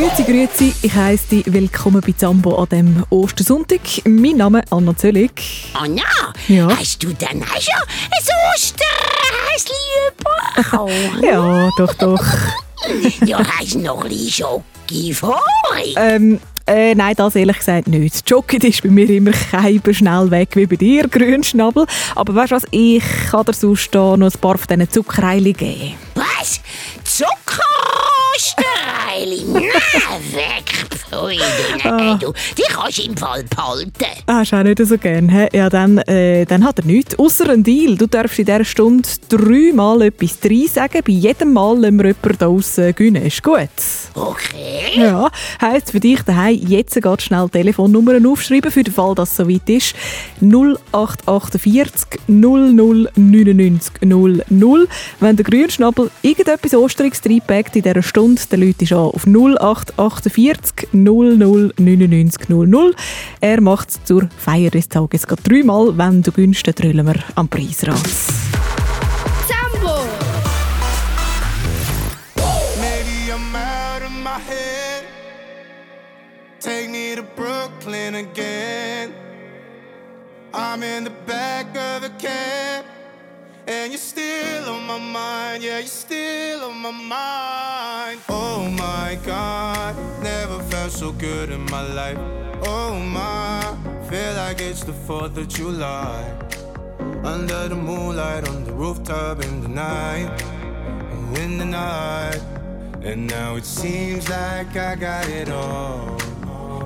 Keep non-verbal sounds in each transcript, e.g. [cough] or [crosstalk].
Grüezi, grüezi. Ich heiße dich willkommen bei Zambo an dem Ostersonntag. Mein Name ist Anna Zöllig. Anna, Ja. hast du dann auch schon ein Osterhäschen? [laughs] Ja, doch, doch. [laughs] ja, hast du noch ein bisschen Schoki vor? ähm, äh, nein, das ehrlich gesagt nicht. Joggen ist bei mir immer keiber schnell weg wie bei dir, Grünschnabel. Aber weißt du was, ich kann dir sonst noch ein paar von diesen Zuckereilen geben. Was? Zuckerosterreili? Nein, [laughs] weg, Freude. Nein, du, die kannst du im Fall behalten. Ah, hast du auch nicht so gern, hä? Ja, dann, äh, dann hat er nichts. Ausser ein Deal. Du darfst in dieser Stunde dreimal etwas rein sagen. Bei jedem Mal lassen wir jemanden da aussen gewinnen. Ist gut? Okay. Ja, heisst für dich daheim jetzt ganz schnell Telefonnummern aufschreiben, für den Fall, dass es soweit ist. 0848 00 99 00. Wenn der Grünschnabel irgendetwas Osteriges reinpackt in dieser Stunde, dann läutet an auf 0848 00 99 00. Er macht es zur Feier des Tages gerade dreimal. Wenn du dann drüllen wir am Preisrad. Sambo! Maybe I'm out of my head. Take me to Brooklyn again. I'm in the back of a cab. And you're still on my mind, yeah, you're still on my mind. Oh my god, never felt so good in my life. Oh my, feel like it's the 4th of July. Under the moonlight, on the rooftop in the night in the night. And now it seems like I got it all.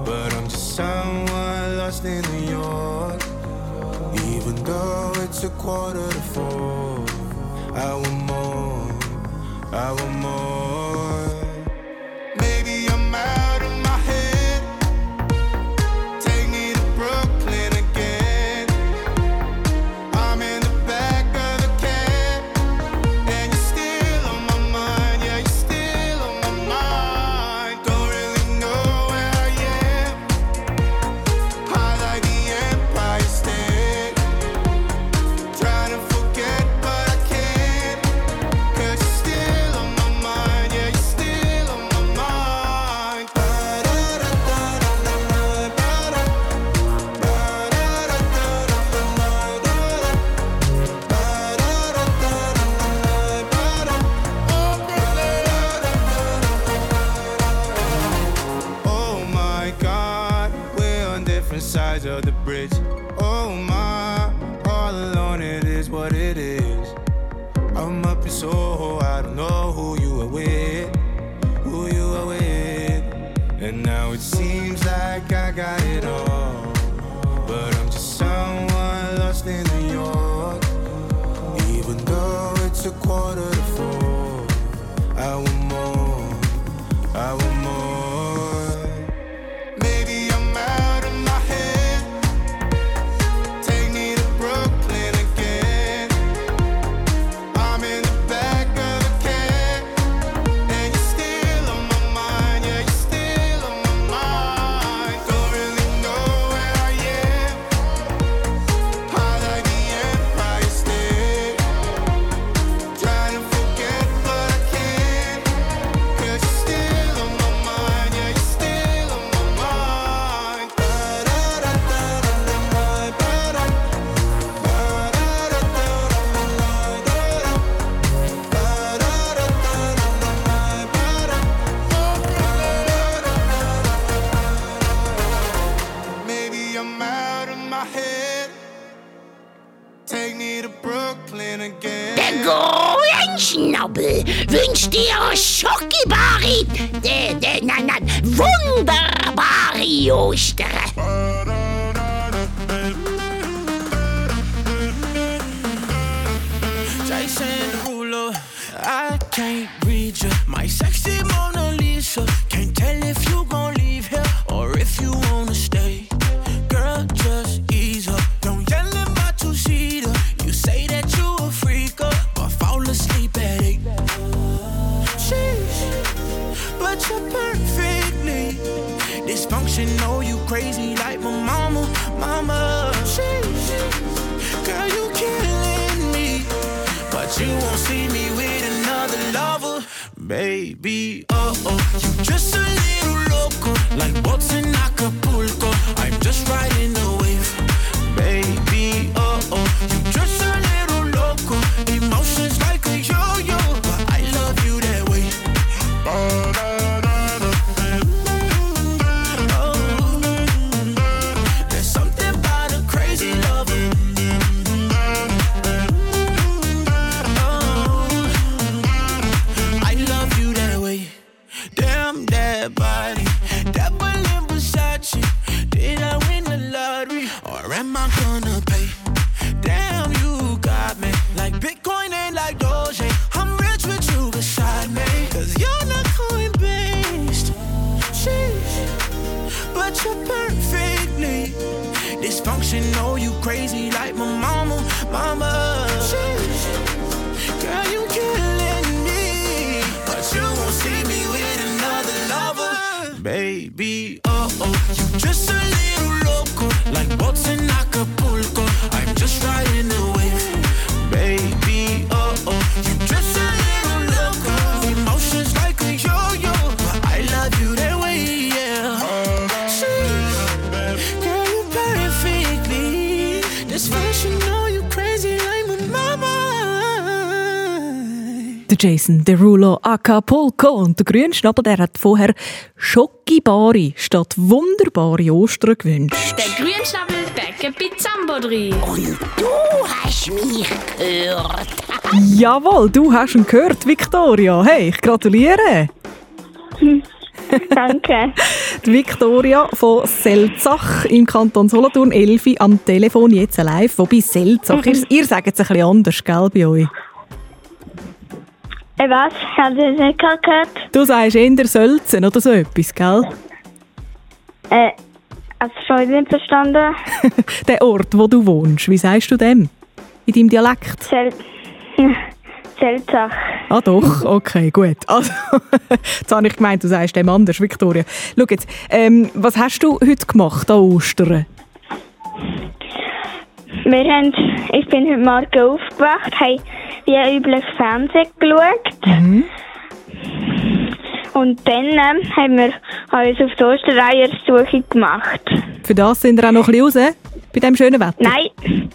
But I'm just someone lost in New York. Even though it's a quarter to four, I want more. I want more. Jason Derulo Acapulco und der Grünschnabel, der hat vorher schokibare statt wunderbare Ostern gewünscht. Der Grünschnabel backt bei Zambo drin. Und du hast mich gehört. Jawohl, du hast ihn gehört, Victoria. Hey, ich gratuliere. [laughs] Danke. Die Victoria von Selzach im Kanton Solothurn, Elfi, am Telefon jetzt live. Wobei Selzach, ihr, ihr sagt es ein bisschen anders, gell, bei euch? Äh, was? Habt ihr das nicht gehört? Du sagst eher Sölzen oder so etwas, gell? Äh, hast du schon nicht verstanden? [laughs] Der Ort, wo du wohnst, wie sagst du dem? In deinem Dialekt? Sel [laughs] Seltsach. Ah doch, okay, gut. Also, [laughs] jetzt habe ich gemeint, du sagst dem anders, Victoria. Schau jetzt, ähm, was hast du heute gemacht an Ostern? Wir haben, ich bin heute Morgen aufgewacht, haben wie üblich Fernsehen geschaut. Und dann ähm, haben wir uns auf die Ostereiersuche gemacht. Für das sind wir auch noch ein bisschen raus, bei diesem schönen Wetter. Nein,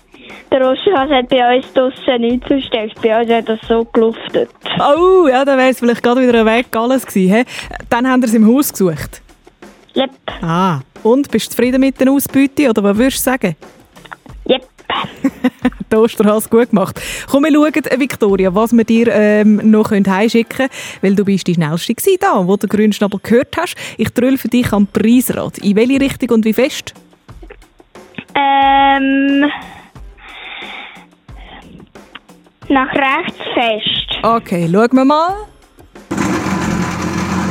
der Osterhase hat bei uns draussen nichts versteckt. Bei uns hat das so geluftet. Oh, ja, dann wäre es vielleicht gerade wieder ein Weg alles gewesen. He? Dann haben wir es im Haus gesucht. Yep, Ah, und, bist du zufrieden mit der Ausbeute, oder was würdest du sagen? [laughs] Der Osterhase gut gemacht. Komm, wir schauen, äh, Victoria, was wir dir ähm, noch heimschicken können, weil du bist die Schnellste gewesen, da, wo du den Grünschnabel gehört hast. Ich drülle für dich am Preisrad. In welche Richtung und wie fest? Ähm, nach rechts fest. Okay, schauen wir mal.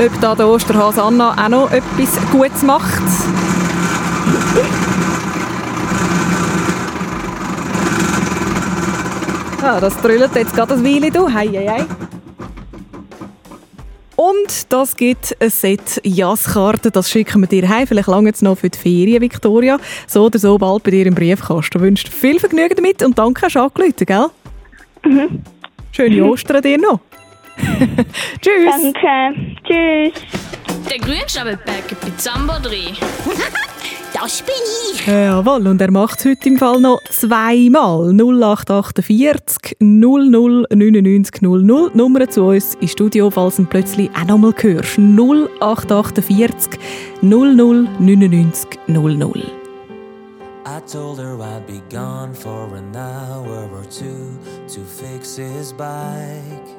Ob da der Osterhase Anna auch noch etwas Gutes macht. Ah, das drüllt jetzt gerade ein Weile, du. Hei, hei, hei. Und das gibt ein Set Jasskarten, das schicken wir dir heim. Vielleicht lange jetzt noch für die Ferien, Victoria. So oder so bald bei dir im Briefkasten. Ich wünsche dir viel Vergnügen damit und danke, hast angerufen, gell? Schöne Ostern dir noch. [laughs] Tschüss. Danke. Tschüss. Der Grünschnabel backt bei Zambo drin. [laughs] Das bin ich. Jawohl, und er macht es heute im Fall noch zweimal. 0848 00 99 00. Die Nummer zu uns im Studio, falls du ihn plötzlich auch noch mal hörst. 0848 00 99 00. I told her I'd be gone for an hour or two to fix his bike.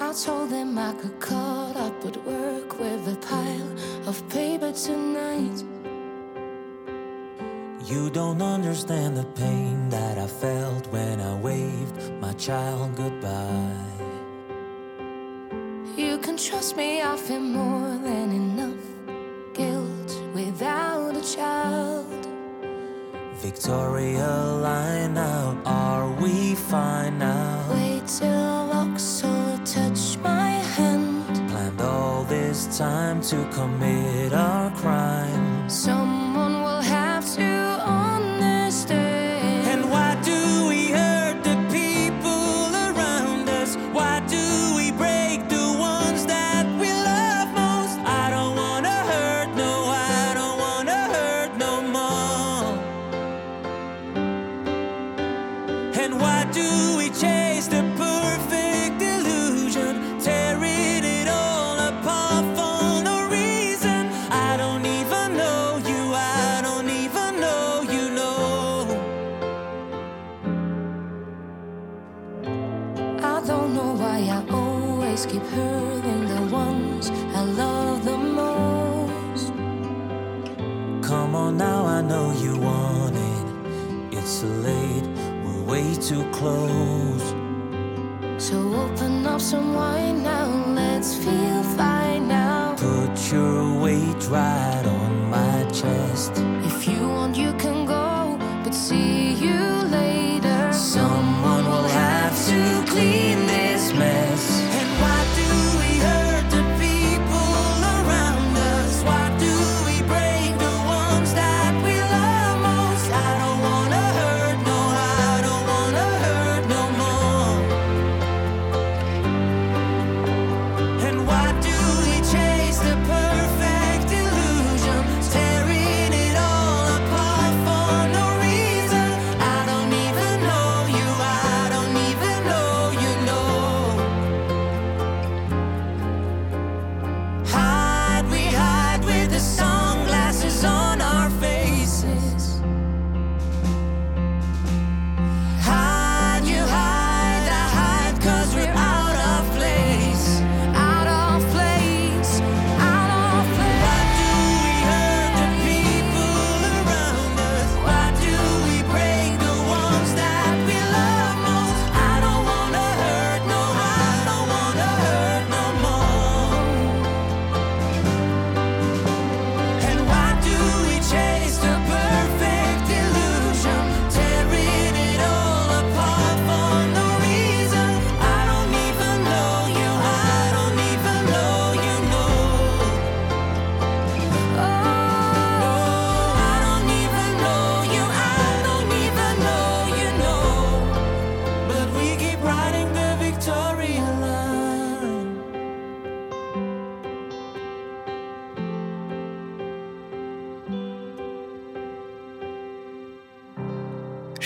I told them I could cut up at work with a pile of paper tonight. You don't understand the pain that I felt when I waved my child goodbye. You can trust me, I feel more than enough guilt without a child. Victoria, line out, are we fine now? Wait till Vauxhall touch my hand. Planned all this time to commit our crime. Someone will have always keep hurting the ones I love the most. Come on now, I know you want it. It's late, we're way too close. So open up some wine now, let's feel fine now. Put your weight right on my chest. If you want, you can go, but see you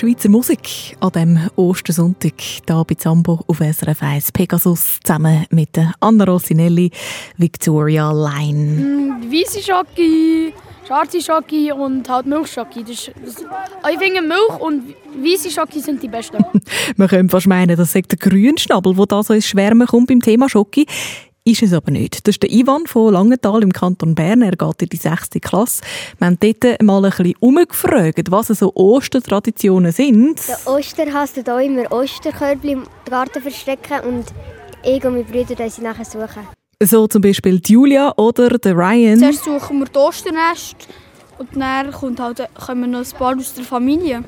Schweizer Musik an dem Ostersonntag hier bei Zambo auf SRF 1 Pegasus zusammen mit der Anna Rossinelli Victoria Line. Weiße Schocke, schwarze Schocke und halt Milchschocke. Das, ist- das, ich finde Milch und weiße Schocke sind die besten. [laughs] Man könnte fast meinen, das sei der Grünschnabel, der da so ins Schwärmen kommt beim Thema Schoki. Ist es aber nicht. Das ist der Ivan von Langenthal im Kanton Bern. Er geht in die 6. Klasse. Wir haben dort mal ein bisschen umgefragt, was so Ostertraditionen sind. Der Osterhass tut auch immer Osterkörbchen im Garten verstecken und ich und meine Brüder sie nachher suchen. So zum Beispiel die Julia oder der Ryan. Zuerst suchen wir das Osternest und dann kommt halt, kommen noch ein paar aus der Familie.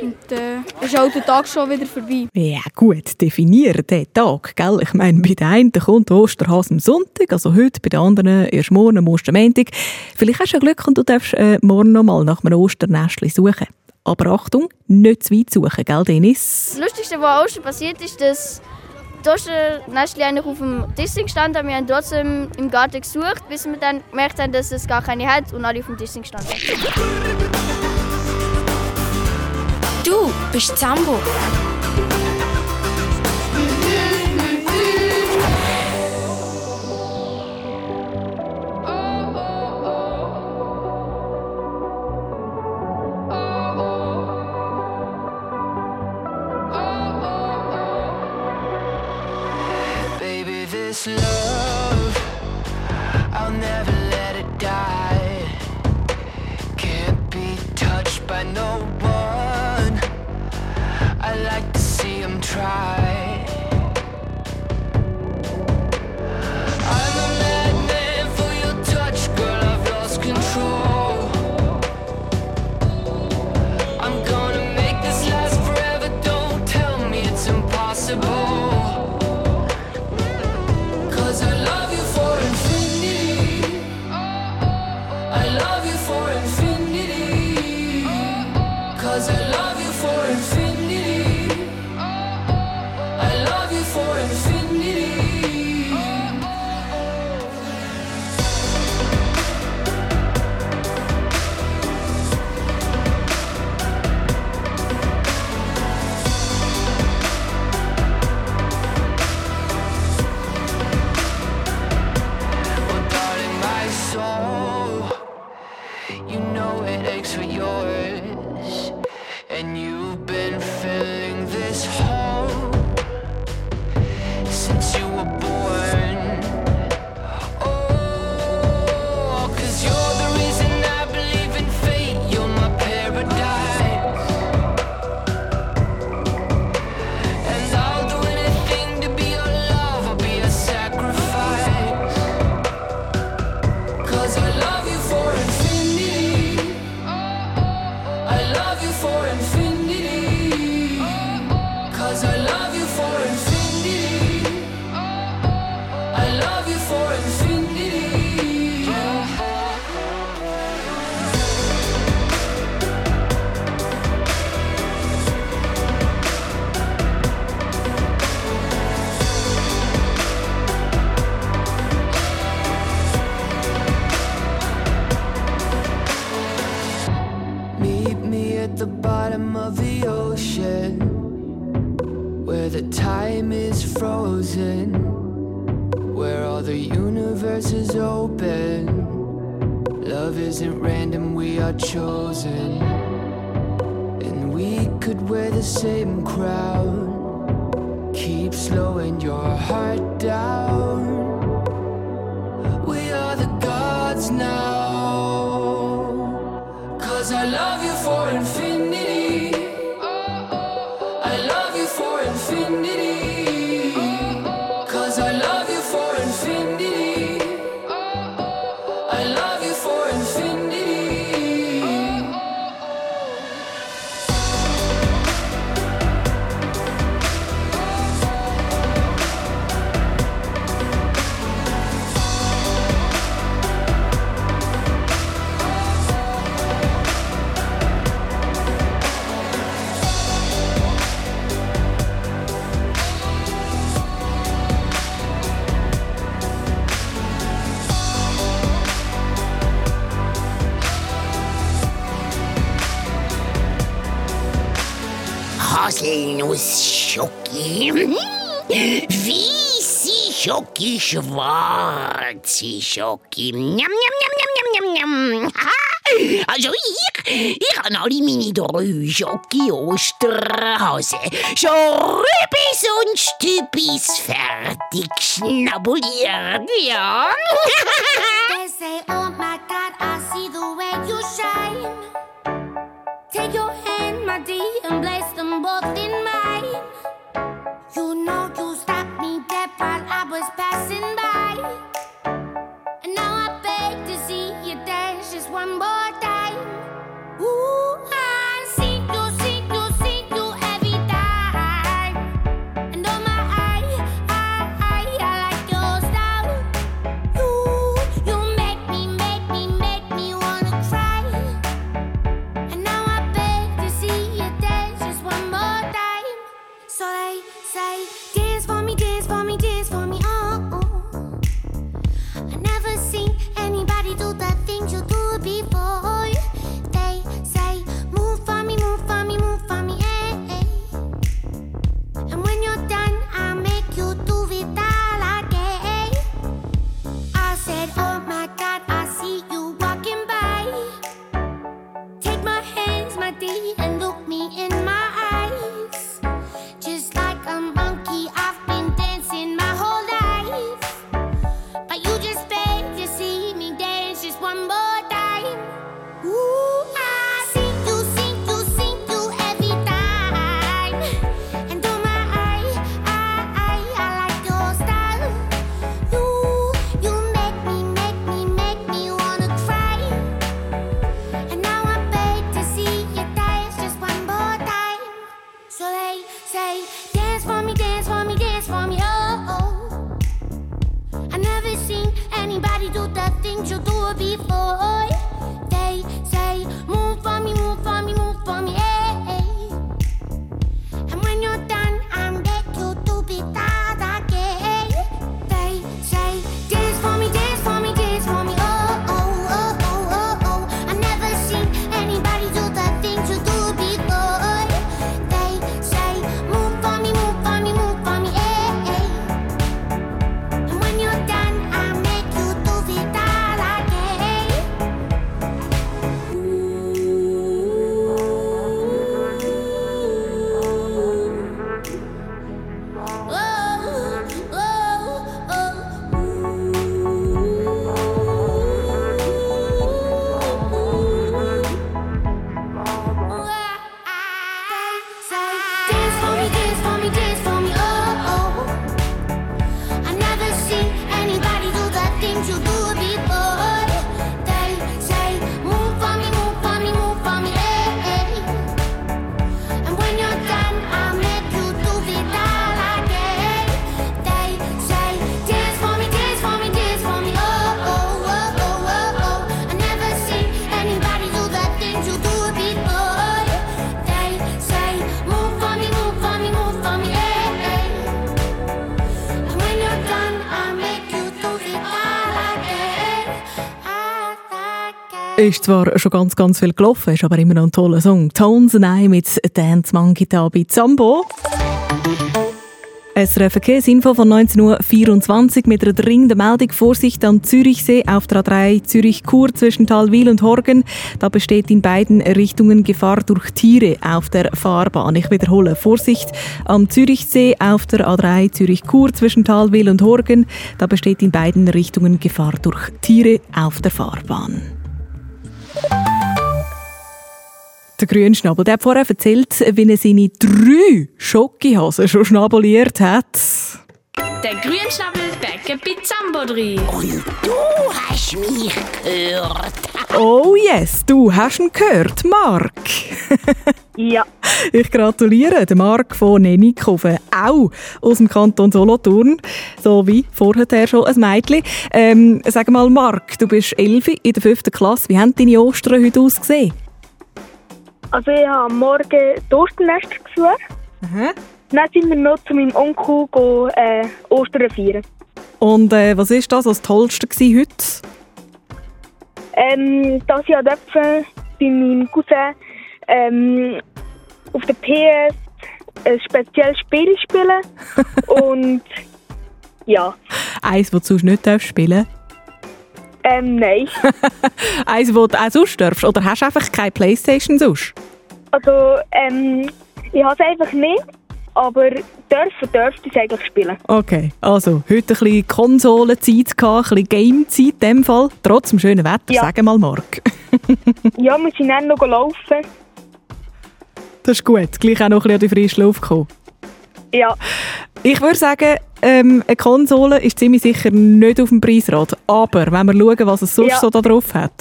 Und äh, ist auch der Tag schon wieder vorbei. Ja gut, definieren den Tag, gell? Ich meine, bei den einen kommt der Osterhase am Sonntag, also heute, bei den anderen erst morgen am Ostermontag. Vielleicht hast du Glück und du darfst äh, morgen noch mal nach einem Osternestchen suchen. Aber Achtung, nicht zu weit suchen, gell Dennis? Das Lustigste, was an Ostern passiert ist, dass die Osternestchen eigentlich auf dem Tisch gestanden haben. Wir haben trotzdem im Garten gesucht, bis wir dann gemerkt haben, dass es gar keine hat und alle auf dem Tisch sind gestanden. Du bist Zambo. Walnussschocki. Weiße Schocki, schwarze Schocki. Njam, njam, njam, njam, njam, njam. Also ich, ich habe alle meine drei Schocki Osterhase. Schon rübis und stübis fertig schnabuliert, ja. They say, oh my God, I see the way you shine. them, bless them both in my Ist zwar schon ganz, ganz viel gelaufen, ist aber immer noch ein toller Song. Tones I mit Dance Monkey bei Zambo. SRF Verkehrsinfo von 19.24 Uhr mit einer dringenden Meldung. Vorsicht am Zürichsee auf der A3 Zürich-Chur zwischen Talwil und Horgen. Da besteht in beiden Richtungen Gefahr durch Tiere auf der Fahrbahn. Ich wiederhole, Vorsicht am Zürichsee auf der A3 Zürich-Chur zwischen Talwil und Horgen. Da besteht in beiden Richtungen Gefahr durch Tiere auf der Fahrbahn. Der Grünschnabel, der hat vorher erzählt, wie er seine drei Schokihasen schon schnabuliert hat. Der Grünschnabelbäcker bei Zambo drin. Und du hast mich gehört. Oh yes, du hast ihn gehört, Marc. [laughs] Ja. Ich gratuliere dem Marc von Nenikofen, auch aus dem Kanton Solothurn, so wie vorher schon ein Mädchen. Ähm, sag mal, Marc, du bist elf in der fünften Klasse. Wie haben deine Ostern heute ausgesehen? Also ich habe am Morgen die Osternester gesucht. Dann sind wir noch zu meinem Onkel go, äh, Ostern feiern. Und äh, was ist das das Tollste gewesen heute? Ähm, dass ich bei meinem Cousin ähm, auf der PS ein spezielles Spiel spielen. [laughs] Und ja, Eins, das du sonst nicht darfst spielen ähm, nein. [laughs] Eins, das du auch sonst darfst? Oder hast du einfach keine Playstation sonst? Also, ähm, ich habe es einfach nicht, aber dürfen dürfte ich es eigentlich spielen. Okay, also heute ein bisschen Konsolenzeit ein bisschen Gamezeit in dem Fall. Trotz dem schönen Wetter, Ja. sag mal Marc. [laughs] Ja, wir sind dann noch laufen. Das ist gut, gleich auch noch ein bisschen an die frische Luft gekommen. Ja, Ich würde sagen, ähm, eine Konsole ist ziemlich sicher nicht auf dem Preisrad. Aber wenn wir schauen, was es sonst Ja. so da drauf hat.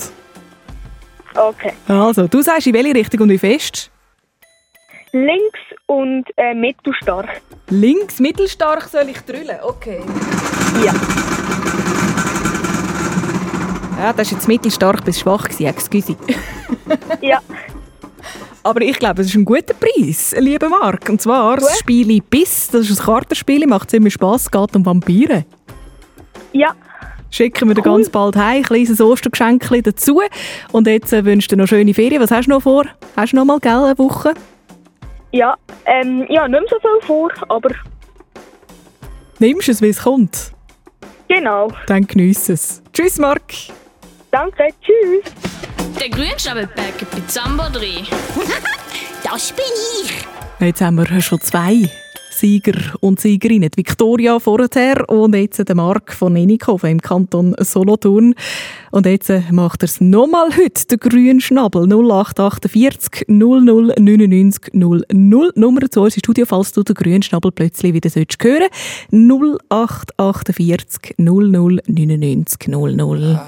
okay. Also, du sagst in welche Richtung und wie fest? Links und äh, mittelstark. Links, mittelstark soll ich drüllen, okay. Ja. Ja, das ist jetzt mittelstark bis schwach gewesen, excuse. Ja. [laughs] Aber ich glaube, es ist ein guter Preis, lieber Marc. Und zwar das Spiel Biss, das ist ein Kartenspiel, macht ziemlich Spass, geht um Vampire. Ja. Schicken wir dir ganz bald heim, ein kleines Ostergeschenk dazu. Und jetzt äh, wünsche ich dir noch schöne Ferien. Was hast du noch vor? Hast du noch mal, gell, eine Woche? Ja, ähm, ja, nicht mehr so viel vor, aber Nimmst es, wie es kommt. genau. Dann geniess es. Tschüss, Marc. Danke, tschüss. Der Grünschnabelbäcker bei Zambo drin. [laughs] Das bin ich. Jetzt haben wir schon zwei Sieger und Siegerinnen. Die Victoria vorher und jetzt der Marc von Nenikofen im Kanton Solothurn. Und jetzt macht er es nochmal heute, der grüne Schnabel. 0848 00 99 00. Nummer zu uns im Studio, falls du den grünen Schnabel plötzlich wieder sollst hören 0848 00 99 00.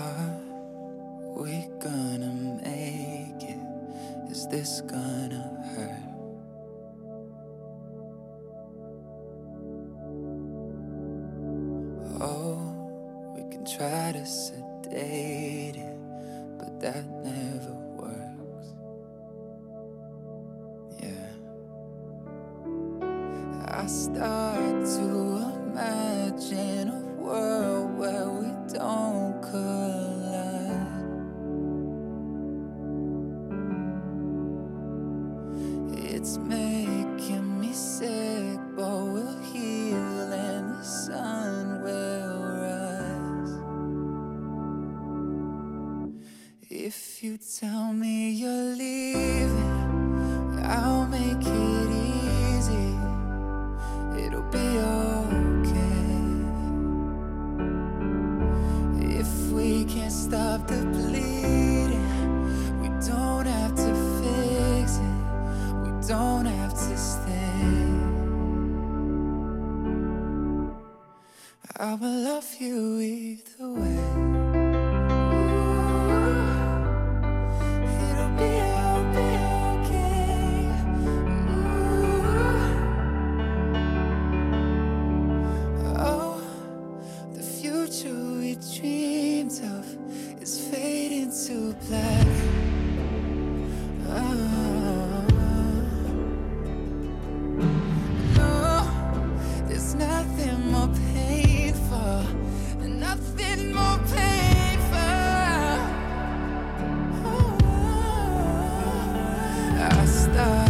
Is this gonna I start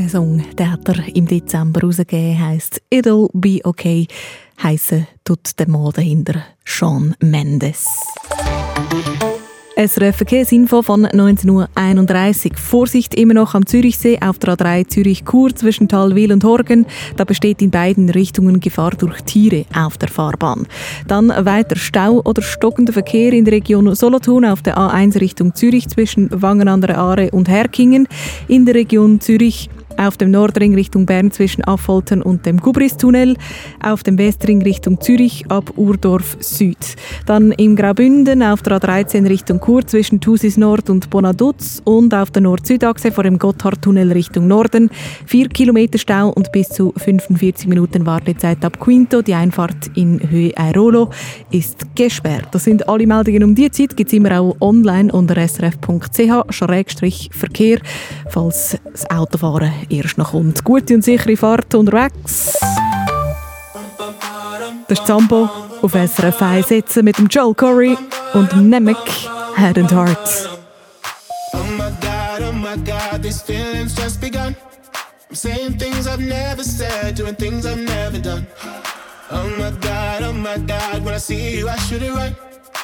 Der Song, der hat er im Dezember rausgegeben, heisst It'll Be Okay. Heissen tut der Mann dahinter Sean Mendes. SRF Verkehrsinfo von 19.31 Uhr. Vorsicht immer noch am Zürichsee auf der A3 Zürich-Chur zwischen Talwil und Horgen. Da besteht in beiden Richtungen Gefahr durch Tiere auf der Fahrbahn. Dann weiter Stau oder stockender Verkehr in der Region Solothurn auf der A1 Richtung Zürich zwischen Wangen an der Aare und Herkingen. In der Region Zürich auf dem Nordring Richtung Bern zwischen Affoltern und dem Gubristunnel, auf dem Westring Richtung Zürich ab Urdorf Süd. Dann im Graubünden auf der A13 Richtung Chur zwischen Thusis Nord und Bonaduz und auf der Nord-Süd-Achse vor dem Gotthardtunnel Richtung Norden. Vier Kilometer Stau und bis zu 45 Minuten Wartezeit ab Quinto. Die Einfahrt in Höhe Airolo ist gesperrt. Das sind alle Meldungen um die Zeit. Gibt es immer auch online unter srf.ch-verkehr, falls das Autofahren erst noch kommt. Gute und sichere Fahrt unterwegs. Das ist Zambo auf SRF 1 setzen mit dem Joel Corey und Nemec Head and Heart. Oh my god, oh my god, these feelings just begun. I'm saying things I've never said, doing things I've never done. Oh my god, oh my god, when I see you, I should it right.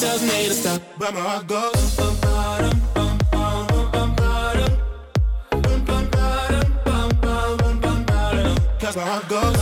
tells me to stop, but my heart goes. bum, bum,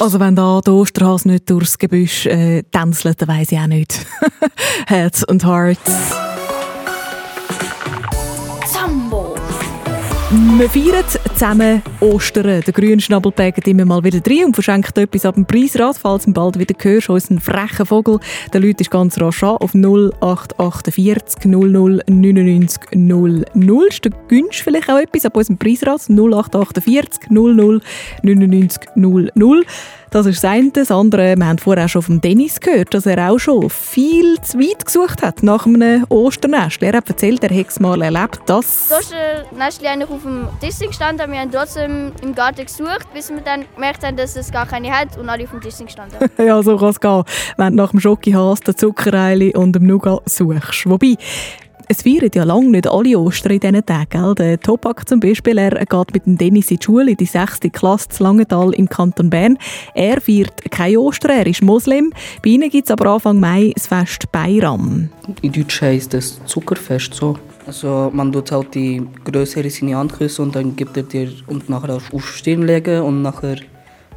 Also wenn da der Osterhase nicht durchs Gebüsch äh, tänzelt, dann weiss ich auch nicht. [laughs] Herz und Hearts. Wir feiern zusammen Ostern. Der Grünschnabel pägt immer mal wieder rein und verschenkt etwas ab dem Preisrad. Falls du bald wieder hörst, unseren frechen Vogel, der Leute ist ganz rasch an auf 0848 00 99 00. Ist der Günsch vielleicht auch etwas ab unserem Preisrad? 0848 00 99 00. Das ist das eine. Das andere, wir haben vorher auch schon von Dennis gehört, dass er auch schon viel zu weit gesucht hat nach einem Osternest. Er hat erzählt, er hätte es mal erlebt, dass... Da ist ein Nestchen eigentlich auf dem Tisch gestanden. Wir haben trotzdem im Garten gesucht, bis wir dann gemerkt haben, dass es gar keine hat und alle auf dem Tisch gestanden. [laughs] ja, so kann es gehen, wenn du nach dem Schokihas, der Zuckereili und dem Nougat suchst. Wobei, es feiern ja lange nicht alle Ostern in diesen Tagen. Gell? Der Topak zum Beispiel, er geht mit dem Dennis in die Schule, in die 6. Klasse zu Langenthal im Kanton Bern. Er feiert kein Ostern, er ist Moslem. Bei ihnen gibt es aber Anfang Mai das Fest Bayram. In Deutsch heisst es Zuckerfest so. Also man tut halt die Größere in seine Hand küssen und dann gibt er dir und nachher auf Stirn legen und nachher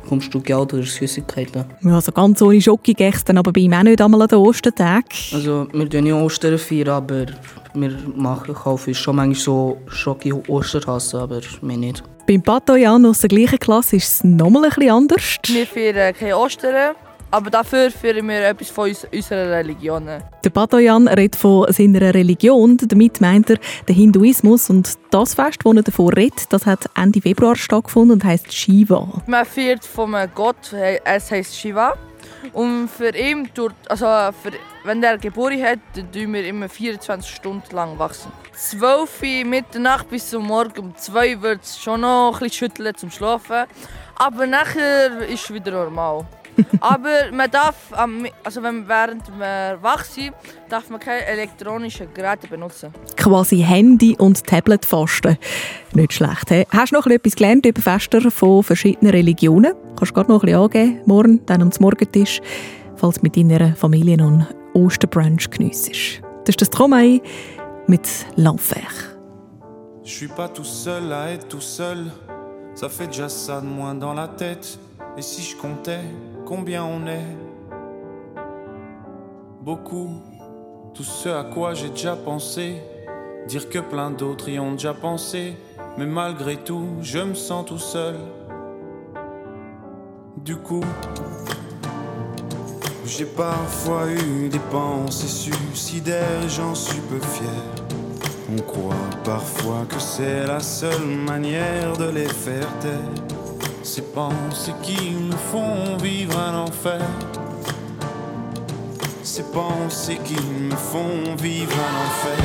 bekommst du Geld oder Süßigkeiten. Ja, also ganz ohne Schoki dann aber bei ihm auch nicht einmal an den Ostertag. Also wir feiern ja Ostern, feiern, aber wir machen, kaufen schon manchmal so Schoki Osterhasen, aber mehr nicht. Beim Pato Jan aus der gleichen Klasse ist es nochmal ein bisschen anders. Wir feiern keine Ostern, aber dafür feiern wir etwas von uns, unserer Religion. Der Patojan redet von seiner Religion. Damit meint er den Hinduismus. Und das Fest, das er davon redet, das hat Ende Februar stattgefunden und heisst Shiva. Man feiert einem Gott, es heisst Shiva. Und für ihn, tut, also für, wenn er Geburt hat, dann wir immer 24 Stunden lang wachsen. 12 Uhr Mitternacht bis zum Morgen um 2 Uhr wird es schon noch ein bisschen schütteln zum Schlafen. Aber nachher ist es wieder normal. [laughs] Aber man darf, also wenn, während wir wach sind, darf man keine elektronischen Geräte benutzen. Quasi Handy- und Tablet-Fasten. Nicht schlecht. He? Hast du noch etwas gelernt über Fester von verschiedenen Religionen? Kannst du gerade noch ein bisschen angeben, morgen, dann am Morgentisch, falls du mit deiner Familie noch einen Osterbrunch geniessest. Das ist das Tromae mit L'Enfer. Je suis pas tout seul à être tout seul. Ça fait déjà ça de moins dans la tête. Et si je comptais combien on est? Beaucoup. Tout ce à quoi j'ai déjà pensé. Dire que plein d'autres y ont déjà pensé. Mais malgré tout, je me sens tout seul. Du coup, j'ai parfois eu des pensées suicidaires j'en suis peu fier. On croit parfois que c'est la seule manière de les faire taire. Ces pensées qui me font vivre un enfer. Ces pensées qui me font vivre un enfer.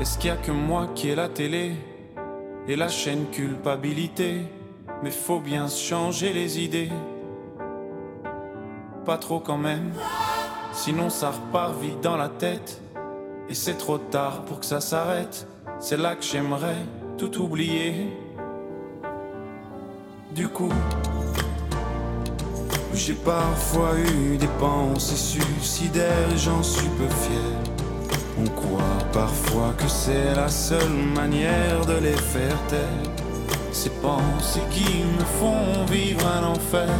Est-ce qu'il y a que moi qui ai la télé et la chaîne culpabilité? Mais faut bien changer les idées. Pas trop quand même, sinon ça repart vite dans la tête. Et c'est trop tard pour que ça s'arrête. C'est là que j'aimerais tout oublier. Du coup, j'ai parfois eu des pensées suicidaires et j'en suis peu fier. On croit parfois que c'est la seule manière de les faire taire. Ces pensées qui me font vivre un enfer.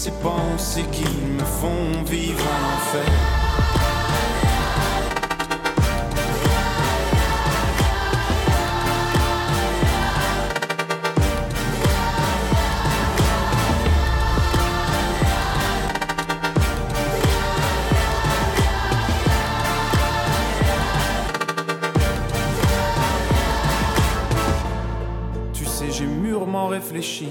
Ces pensées qui me font vivre un enfer. Tu sais, j'ai mûrement réfléchi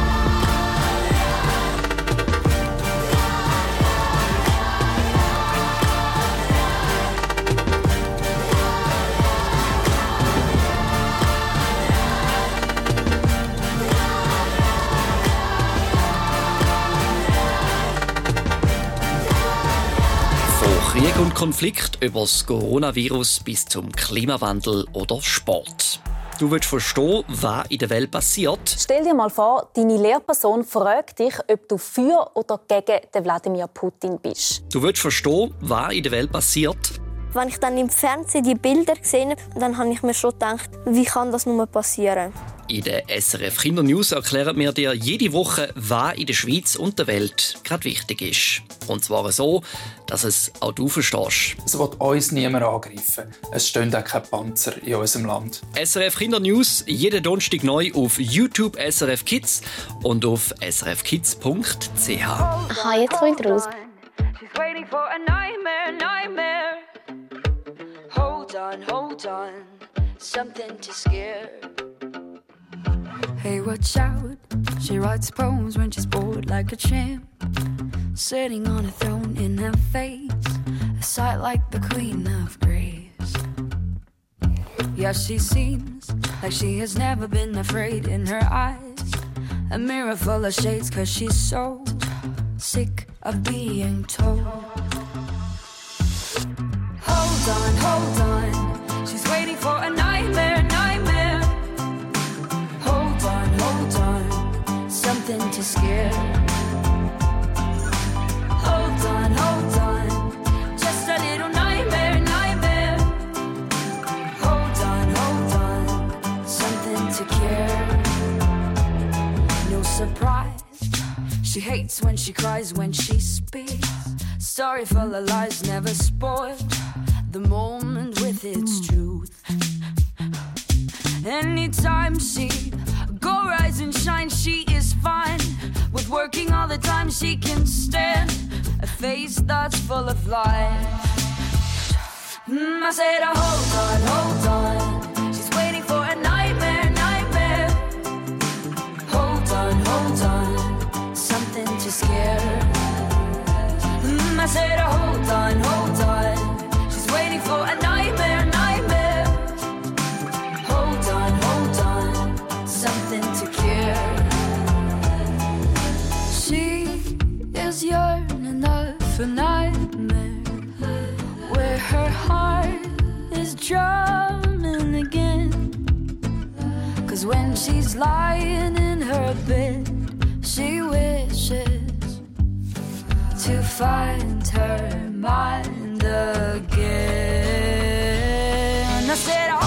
Konflikt über das Coronavirus bis zum Klimawandel oder Sport. Du willst verstehen, was in der Welt passiert. Stell dir mal vor, deine Lehrperson fragt dich, ob du für oder gegen den Wladimir Putin bist. Du willst verstehen, was in der Welt passiert. Wenn ich dann im Fernsehen die Bilder gesehen habe, dann habe ich mir schon gedacht, wie kann das nur passieren? In der SRF Kinder News erklären wir dir jede Woche, was in der Schweiz und der Welt gerade wichtig ist. Und zwar so, dass es auch du verstehst. Es wird uns niemand angreifen. Es stehen auch keine Panzer in unserem Land. SRF Kinder News jeden Donnerstag neu auf YouTube SRF Kids und auf srfkids.ch. Aha, jetzt ich raus. She's waiting for a nightmare, nightmare. On, hold on, something to scare. Hey, watch out. She writes poems when she's bored like a champ. Sitting on a throne in her face, a sight like the Queen of Grace. Yeah, she seems like she has never been afraid in her eyes. A mirror full of shades, cause she's so sick of being told. Hold on, hold on. She's waiting for a nightmare, nightmare. Hold on, hold on. Something to scare. Hold on, hold on. Just a little nightmare, nightmare. Hold on, hold on. Something to care. No surprise. She hates when she cries, when she speaks. Sorry for the lies, never spoiled. The moment with its truth. Anytime she go rise and shine, she is fine. With working all the time, she can stand a face that's full of life. Mm, I said, oh, hold on, hold on. She's waiting for a nightmare, nightmare. Hold on, hold on. Something to scare. Mm, I said, oh, hold on, hold on. A nightmare where her heart is drumming again. Cause when she's lying in her bed, she wishes to find her mind again. I said,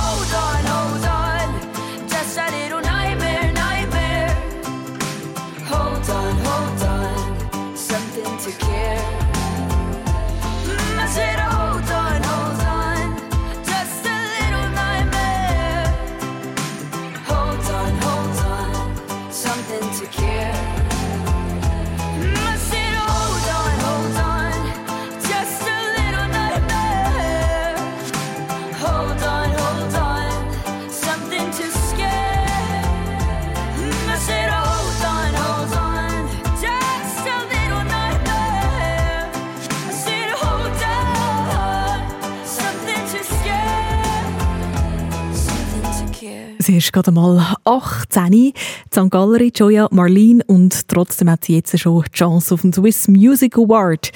Sie ist gerade mal 18. Die St. Gallery, Joya Marlene und trotzdem hat sie jetzt schon die Chance auf den Swiss Music Award.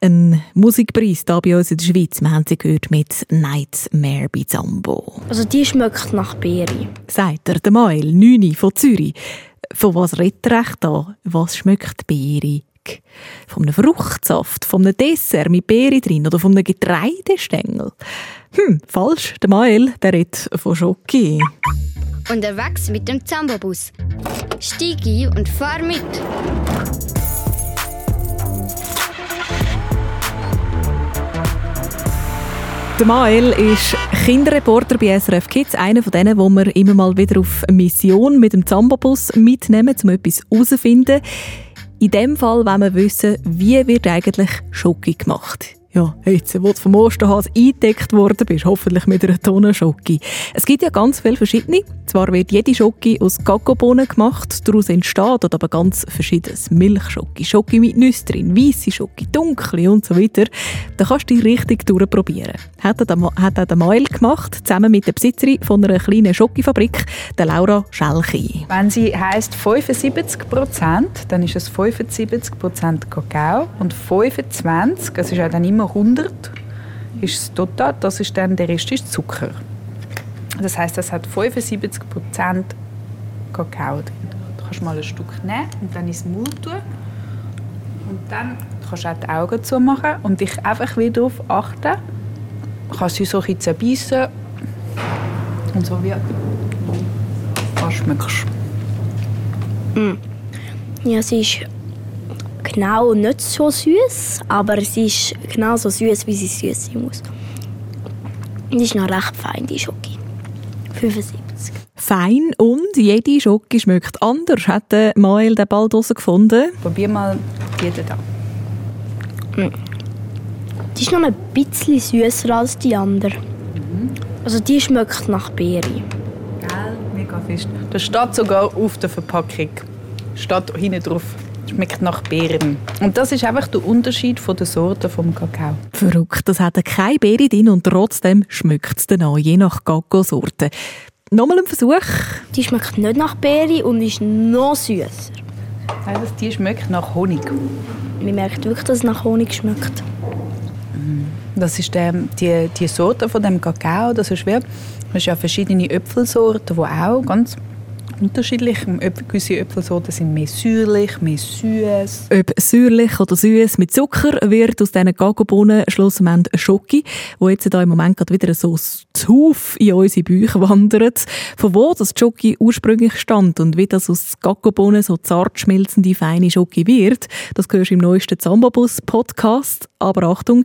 Ein Musikpreis hier bei uns in der Schweiz. Wir haben sie gehört mit Nightmare bei Zambo. Also die schmeckt nach Beere. Sagt er, der Mael, 9 von Zürich. Von was redet er echt da? Was schmeckt Von einem Fruchtsaft, von einem Dessert mit Beere drin oder von einem Getreidestängel? Hm, falsch. Der Mael, der redet von Schoki. Unterwegs mit dem Zambobus. Stieg ein und fahr mit. Der Mael ist Kinderreporter bei SRF Kids, einer von denen, wo wir immer mal wieder auf Mission mit dem Zambabus mitnehmen, um etwas herauszufinden. In dem Fall wollen wir wissen, wie wird eigentlich Schoki gemacht. Ja, jetzt, wo du vom Osterhase eingedeckt worden bist, hoffentlich mit einer Tonne Schoki. Es gibt ja ganz viele verschiedene. Zwar wird jede Schoki aus Kakaobohnen gemacht, daraus entsteht aber ganz verschiedenes. Milchschoki, Schoki mit Nüsse drin, weisse Schoki, dunkle und so weiter. Da kannst du dich richtig durchprobieren. Hat auch der Mael gemacht, zusammen mit der Besitzerin von einer kleinen Schokifabrik, der Laura Schelchi. Wenn sie heisst 75 Prozent, dann ist es 75 Prozent Kakao und 25, es ist ja dann immer 100, ist das Total, das ist dann, der Rest ist Zucker. Das heißt, das hat 75% Kakao drin. Du kannst mal ein Stück nehmen und dann ins Maul tun. Und dann kannst du auch die Augen zumachen und dich einfach wieder darauf achten. Du kannst sie so ein bisschen zerbeissen und so wie was schmeckst. Mm. Ja, sie ist genau nicht so süß, aber sie ist genau so süß, wie sie süß sein muss. Die ist noch recht fein, die Schoki. 75. Fein und jede Schoki schmeckt anders, hat der Mael den bald herausgefunden. Probier mal die da. Mm. Die ist noch ein bisschen süßer als die andere. Also die schmeckt nach Beere. Mega fest. Das steht sogar auf der Verpackung. Steht hinten drauf. Schmeckt nach Beeren. Und das ist einfach der Unterschied von der Sorte vom Kakao. Verrückt, das hat keine Beere drin und trotzdem schmeckt es dann auch, je nach Kakao-Sorte. Nochmal ein Versuch. Die schmeckt nicht nach Beere und ist noch süßer. Also die schmeckt nach Honig. Man merkt wirklich, dass es nach Honig schmeckt. Das ist der, die, die Sorte von dem Kakao. Das ist wie, es ist ja verschiedene Äpfelsorten, die auch ganz unterschiedlich. Gewisse Äpfelsorten sind mehr säuerlich, mehr süß. Ob säuerlich oder süß mit Zucker wird aus diesen Gagobohnen schlussendlich ein Schoki, wo jetzt da im Moment gerade wieder so zuhauf in unsere Bücher wandert. Von wo das Schoki ursprünglich stammt und wie das aus Gagobohnen so zart schmelzende, feine Schoki wird, das hörst du im neuesten Zambabus-Podcast. Aber Achtung,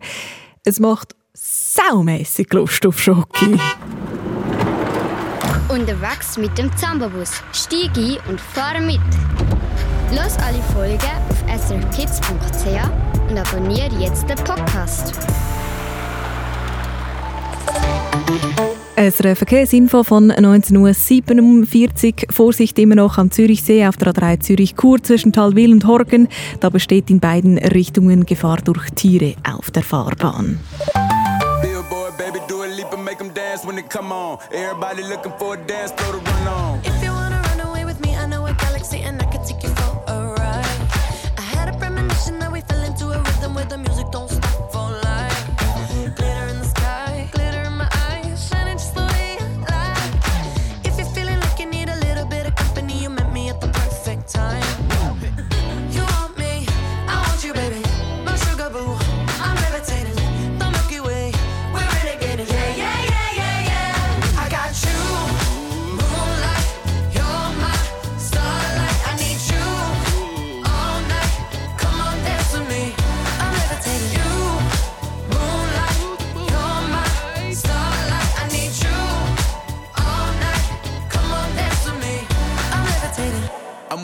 es macht saumässig Lust auf Schoki. Unterwegs mit dem Zambabus. Steig ein und fahre mit. Los alle Folgen auf srkids.ch und abonniere jetzt den Podcast. Eine Verkehrsinfo von 19.47 Uhr. Vorsicht immer noch am Zürichsee auf der A3 Zürich-Chur zwischen Talwil und Horgen. Da besteht in beiden Richtungen Gefahr durch Tiere auf der Fahrbahn. Billboard, baby, dance when they come on. Everybody looking for a dance floor to run on. If you wanna run away with me, I know a galaxy and I can take you for a ride. I had a premonition that we fell into a rhythm where the music don't stop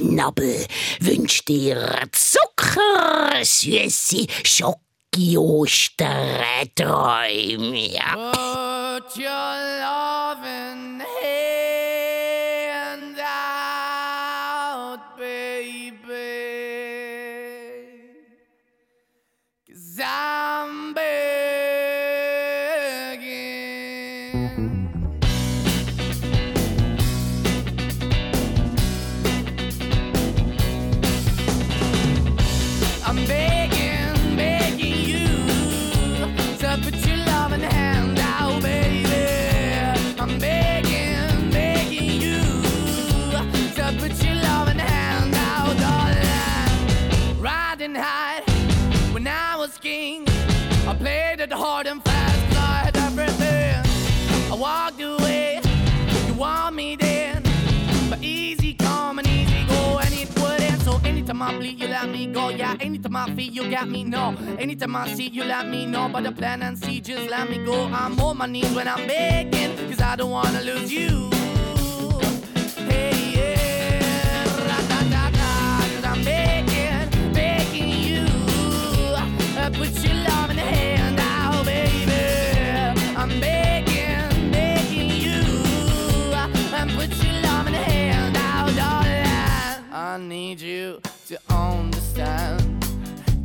Grünschnabel wünscht dir Zucker, süße Schoki Osterträume. Ja. Yeah, anytime I feel, you got me. No, anytime I see, you let me know. But the plan and see, just let me go. I'm on my knees when I'm begging, cause I don't wanna lose you. Hey, yeah, cause I'm begging, begging you. Uh, put your love in the hand out, baby. I'm begging, begging you. Uh, put your love in the hand out, darling. I need you to understand.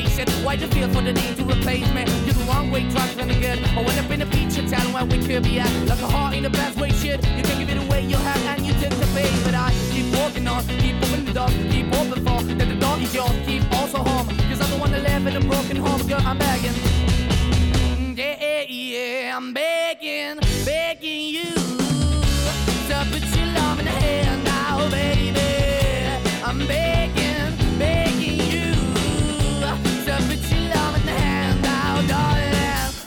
don't it. Why the feel for the need to replace me? You're the wrong way, trying to good. I went up in a feature town where we could be at, like a heart in the best way, shit. You can give it away, you have, and you tend to pay, but I keep walking on, keep opening the door, keep open for that the door is yours, keep also home, cause I'm the one that live in a broken home, girl, I'm begging. Mm, yeah, yeah, I'm begging, begging you to put your love in the hand now, baby. I'm begging,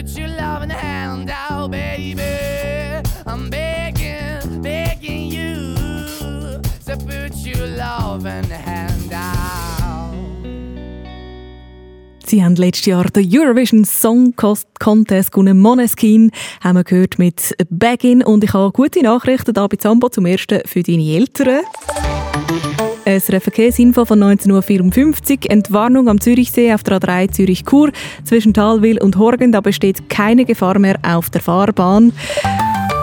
put your loving hand out, baby. I'm begging, begging you to put your loving hand out. Sie haben letztes Jahr den Eurovision Song Contest gewonnen. Moneskin haben wir gehört mit Begin. Und ich habe gute Nachrichten da bei Zambo. Zum ersten für deine Eltern. Ein Verkehrsinfo von 19.54 Uhr. Entwarnung am Zürichsee auf der A3 Zürich-Chur. Zwischen Talwil und Horgen. Da besteht keine Gefahr mehr auf der Fahrbahn.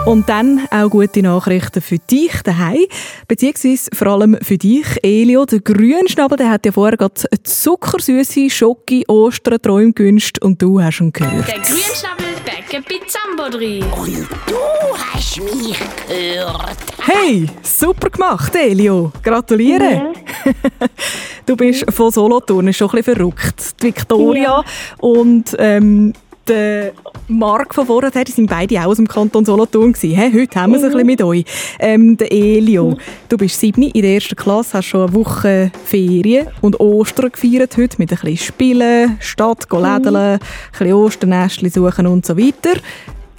Und dann auch gute Nachrichten für dich daheim, beziehungsweise vor allem für dich, Elio. Der Grünschnabel, der hat ja vorher gerade zuckersüße Schoki Ostern gewünscht und du hast ihn gehört. Der Grünschnabel Bäcker bei Zambo drin. Und du hast mich gehört. Hey, super gemacht, Elio. Gratuliere. [laughs] du bist von Solothurn, schon ein bisschen verrückt. Die Victoria und ähm, der Marc von vorher, die sind beide auch aus dem Kanton Solothurn gewesen. Heute haben wir es ein bisschen mit euch. Ähm, der Elio, du bist sieben in der ersten Klasse, hast schon eine Woche Ferien und Ostern gefeiert heute mit ein bisschen Spielen, Stadt, lädeln, ein bisschen Osternestchen suchen und so weiter.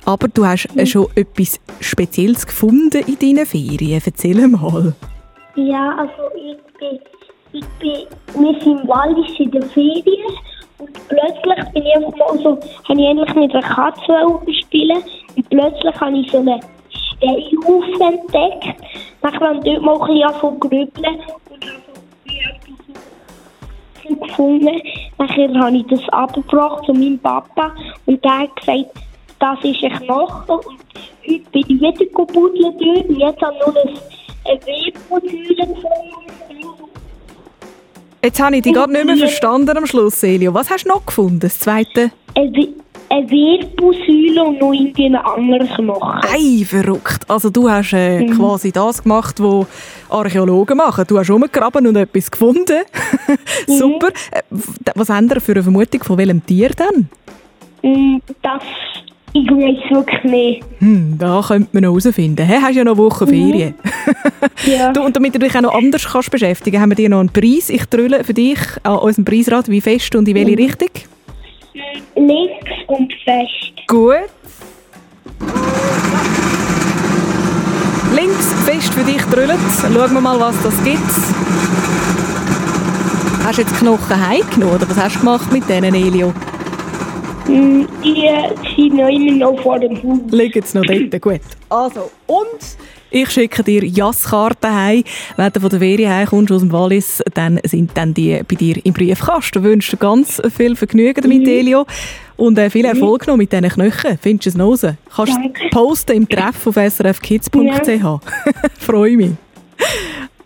Aber du hast äh, schon etwas Spezielles gefunden in deinen Ferien. Erzähl mal. Ja, also ich bin, ich bin, wir sind Wallis in der Ferien plötzlich bin ich einfach mal so, habe ich endlich mit einer Katze spielen und plötzlich habe ich so einen Steinhaufen entdeckt. Dann habe ich dort mal ein bisschen angefangen zu grübeln und etwas gefunden. Dann habe ich das abgebracht zu meinem Papa und der hat gesagt, das ist ein Knochen und heute bin ich wieder gebudelt dort und jetzt habe ich noch ein Webmodul gefunden. Jetzt habe ich dich gerade nicht mehr verstanden am Schluss, Elio. Was hast du noch gefunden, das zweite? Ein We- eine Wirbelsäule und noch irgendwie einen anderen Knochen. Ei, verrückt. Also du hast äh, Mhm. quasi das gemacht, was Archäologen machen. Du hast rumgegraben und etwas gefunden. [laughs] Super. Äh, w- Was haben ihr für eine Vermutung von welchem Tier denn? Mm, Das, ich weiß wirklich nicht. Hm, da könnte man noch herausfinden. Hey, hast ja noch eine Woche Ferien. [laughs] Du, und damit du dich auch noch anders kannst beschäftigen, haben wir dir noch einen Preis. Ich drülle für dich an unserem Preisrad, wie fest und in welche Richtung. Links und fest. Gut. Links fest für dich drüllt. Schauen wir mal, was das gibt. Hast du jetzt Knochen heimgenommen oder was hast du gemacht mit denen, Elio? Mm, Die sind noch immer noch vor dem Haus. Liegen sie noch dort? [clears throat] Gut. Also, und ich schicke dir Jasskarten heim. Wenn du von der Ferien heimkommst aus dem Wallis, dann sind dann die bei dir im Briefkasten. Ich wünsche dir ganz viel Vergnügen damit, Elio. Und äh, viel Erfolg noch mit diesen Knöcheln. Findest du es noch raus? Kannst du es posten im Treff auf srfkids.ch. [laughs] Freue mich,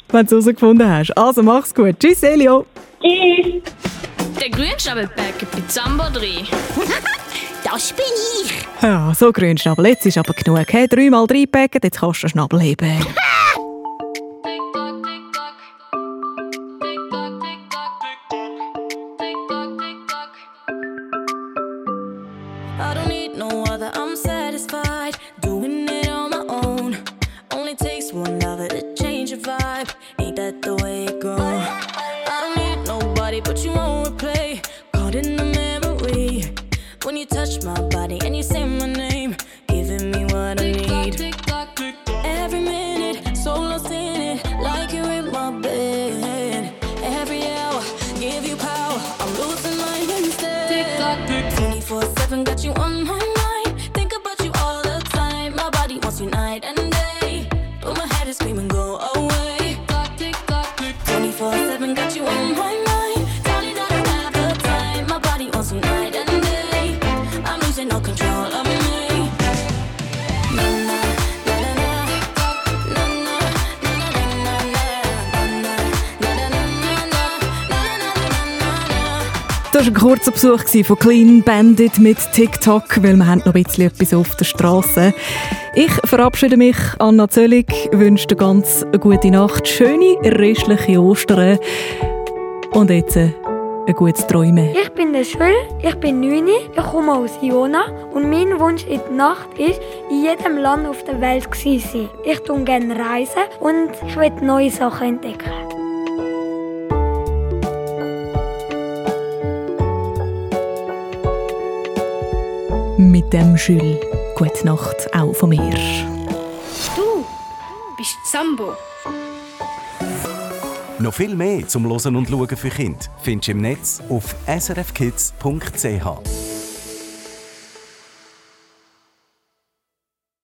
wenn du es herausgefunden hast. Also, mach's gut. Tschüss, Elio. Tschüss. Der Grünschnabelbäcker bei Zambo 3. [laughs] Das bin ich. Ja, so grün Schnabel. Jetzt ist aber genug. Hey, dreimal reinpacken, jetzt kannst du Schnabel heben. [laughs] Besuch von Clean Bandit mit TikTok, weil wir haben noch ein bisschen etwas auf der Straße. Ich verabschiede mich, Anna Zöllig, wünsche dir ganz eine gute Nacht, schöne restliche Ostern und jetzt äh, ein gutes Träumen. Ich bin der Schül, ich bin 9, ich komme aus Iona und mein Wunsch in der Nacht ist, in jedem Land auf der Welt zu sein. Ich tue gerne reisen und ich will neue Sachen entdecken. Mit dem Jules. Gute Nacht auch von mir. Du bist Zambo. Noch viel mehr zum Hören und Schauen für Kinder findest du im Netz auf srfkids.ch.